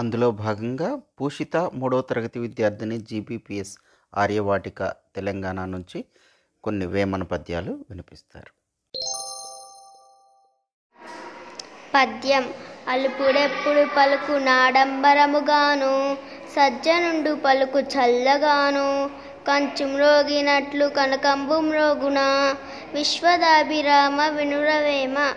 అందులో భాగంగా పూషిత మూడో తరగతి విద్యార్థిని జీబీపీఎస్ ఆర్యవాటిక తెలంగాణ నుంచి కొన్ని వేమన పద్యాలు వినిపిస్తారు. పద్యం. అలుపుడెప్పుడు పలుకు నాడంబరముగాను సజ్జనుండు పలుకు చల్లగాను కంచు మ్రోగినట్లు కనకంబు మ్రోగున విశ్వదాభిరామ వినురవేమ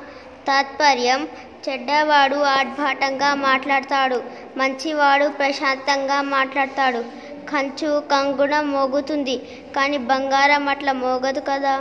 తాత్పర్యం. చెడ్డవాడు ఆర్భాటంగా మాట్లాడతాడు. మంచివాడు ప్రశాంతంగా మాట్లాడతాడు. కంచు కంగుణ మోగుతుంది. కానీ బంగారం అట్లా మోగదు కదా.